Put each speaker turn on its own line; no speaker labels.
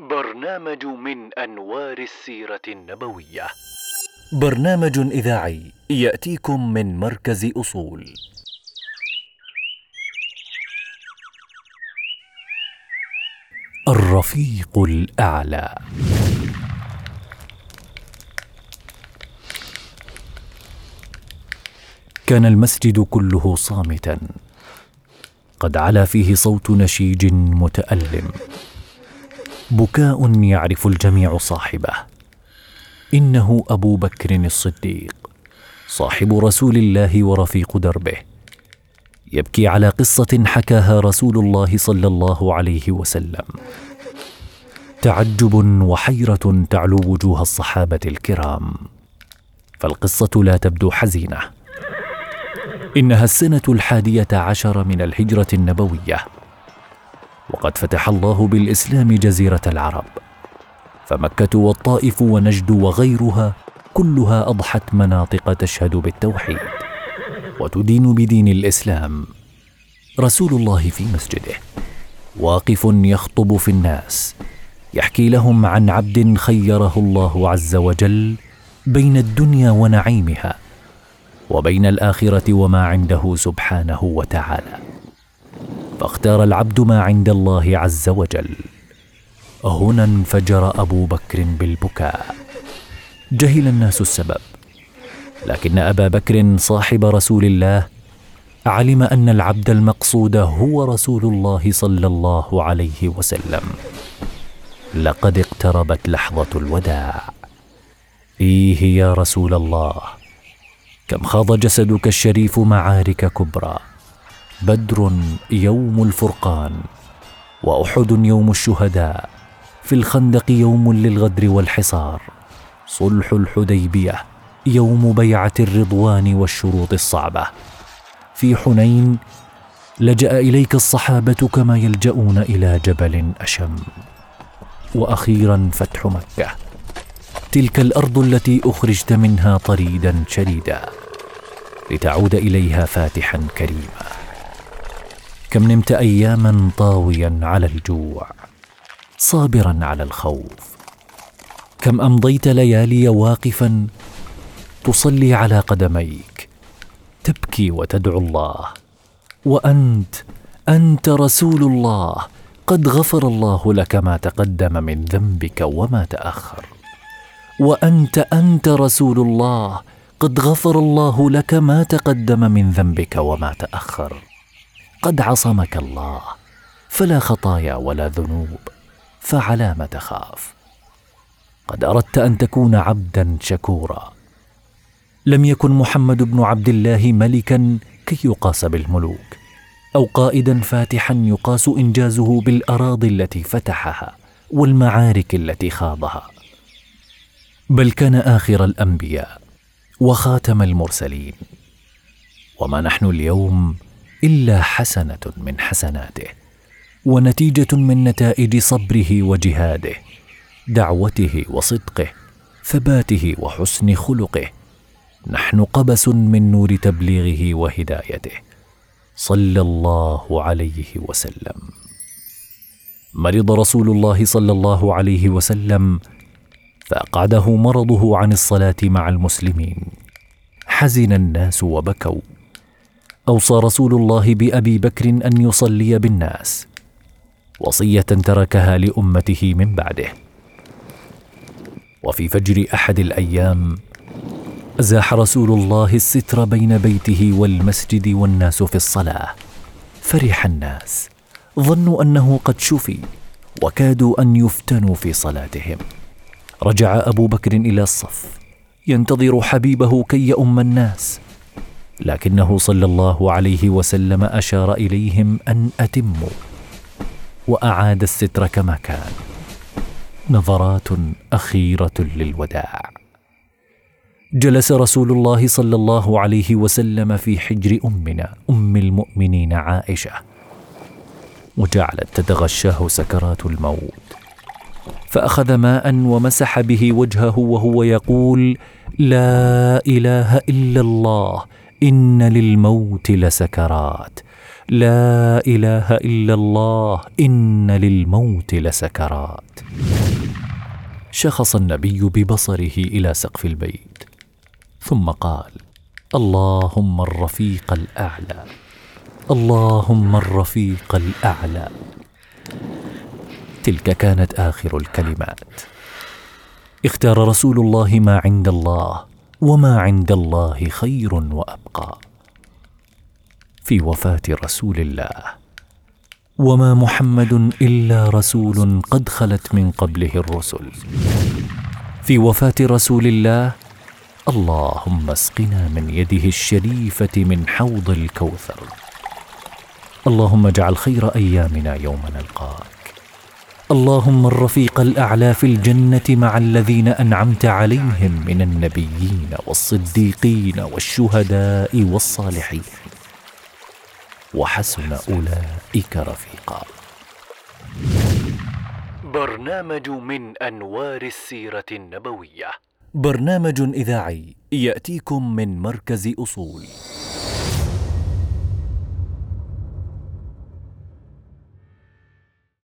برنامج من أنوار السيرة النبوية. برنامج إذاعي يأتيكم من مركز أصول. الرفيق الأعلى. كان المسجد كله صامتا. قد علا فيه صوت نشيج متألم. بكاء يعرف الجميع صاحبه. إنه أبو بكر الصديق صاحب رسول الله ورفيق دربه. يبكي على قصة حكاها رسول الله صلى الله عليه وسلم. تعجب وحيرة تعلو وجوه الصحابة الكرام. فالقصة لا تبدو حزينة. إنها السنة الحادية عشر من الهجرة النبوية. وقد فتح الله بالإسلام جزيرة العرب. فمكة والطائف ونجد وغيرها كلها أضحت مناطق تشهد بالتوحيد. وتدين بدين الإسلام رسول الله في مسجده. واقف يخطب في الناس يحكي لهم عن عبد خيره الله عز وجل بين الدنيا ونعيمها وبين الآخرة وما عنده سبحانه وتعالى. فاختار العبد ما عند الله عز وجل. هنا انفجر أبو بكر بالبكاء. جهل الناس السبب. لكن أبا بكر صاحب رسول الله علم أن العبد المقصود هو رسول الله صلى الله عليه وسلم. لقد اقتربت لحظة الوداع. إيه يا رسول الله كم خاض جسدك الشريف معارك كبرى. بدر يوم الفرقان وأحد يوم الشهداء في الخندق يوم للغدر والحصار صلح الحديبية يوم بيعة الرضوان والشروط الصعبة. في حنين لجأ إليك الصحابة كما يلجؤون إلى جبل أشم. وأخيرا فتح مكة تلك الأرض التي أخرجت منها طريدا شريدا لتعود إليها فاتحا كريما. كم نمت أياما طاويا على الجوع صابرا على الخوف. كم أمضيت ليالي واقفا تصلي على قدميك تبكي وتدعو الله. وأنت أنت رسول الله قد غفر الله لك ما تقدم من ذنبك وما تأخر. وأنت أنت رسول الله قد غفر الله لك ما تقدم من ذنبك وما تأخر. قد عصمك الله فلا خطايا ولا ذنوب فعلى ما تخاف قد أردت أن تكون عبدا شكورا. لم يكن محمد بن عبد الله ملكا كي يقاس بالملوك أو قائدا فاتحا يقاس إنجازه بالأراضي التي فتحها والمعارك التي خاضها. بل كان آخر الأنبياء وخاتم المرسلين. وما نحن اليوم إلا حسنة من حسناته ونتيجة من نتائج صبره وجهاده دعوته وصدقه ثباته وحسن خلقه نحن قبس من نور تبليغه وهدايته صلى الله عليه وسلم. مرض رسول الله صلى الله عليه وسلم فأقعده مرضه عن الصلاة مع المسلمين. حزن الناس وبكوا. أوصى رسول الله بأبي بكر أن يصلي بالناس وصية تركها لأمته من بعده. وفي فجر أحد الأيام ازاح رسول الله الستر بين بيته والمسجد والناس في الصلاة فرح الناس ظنوا أنه قد شفي وكادوا أن يفتنوا في صلاتهم. رجع أبو بكر إلى الصف ينتظر حبيبه كي يؤم الناس. لكنه صلى الله عليه وسلم أشار إليهم أن أتموا وأعاد الستر كما كان. نظرات أخيرة للوداع. جلس رسول الله صلى الله عليه وسلم في حجر أمنا أم المؤمنين عائشة. وجعلت تتغشاه سكرات الموت. فأخذ ماء ومسح به وجهه وهو يقول لا إله إلا الله إن للموت لسكرات. لا إله إلا الله إن للموت لسكرات. شخص النبي ببصره إلى سقف البيت ثم قال اللهم الرفيق الأعلى اللهم الرفيق الأعلى. تلك كانت آخر الكلمات. اختار رسول الله ما عند الله. وما عند الله خير وأبقى. في وفاة رسول الله. وما محمد إلا رسول قد خلت من قبله الرسل. في وفاة رسول الله اللهم اسقنا من يده الشريفة من حوض الكوثر. اللهم اجعل خير أيامنا يوم نلقاك اللهم الرفيق الأعلى في الجنة مع الذين أنعمت عليهم من النبيين والصديقين والشهداء والصالحين. وحسن أولئك رفيقا. برنامج من أنوار السيرة النبوية. برنامج إذاعي يأتيكم من مركز أصول.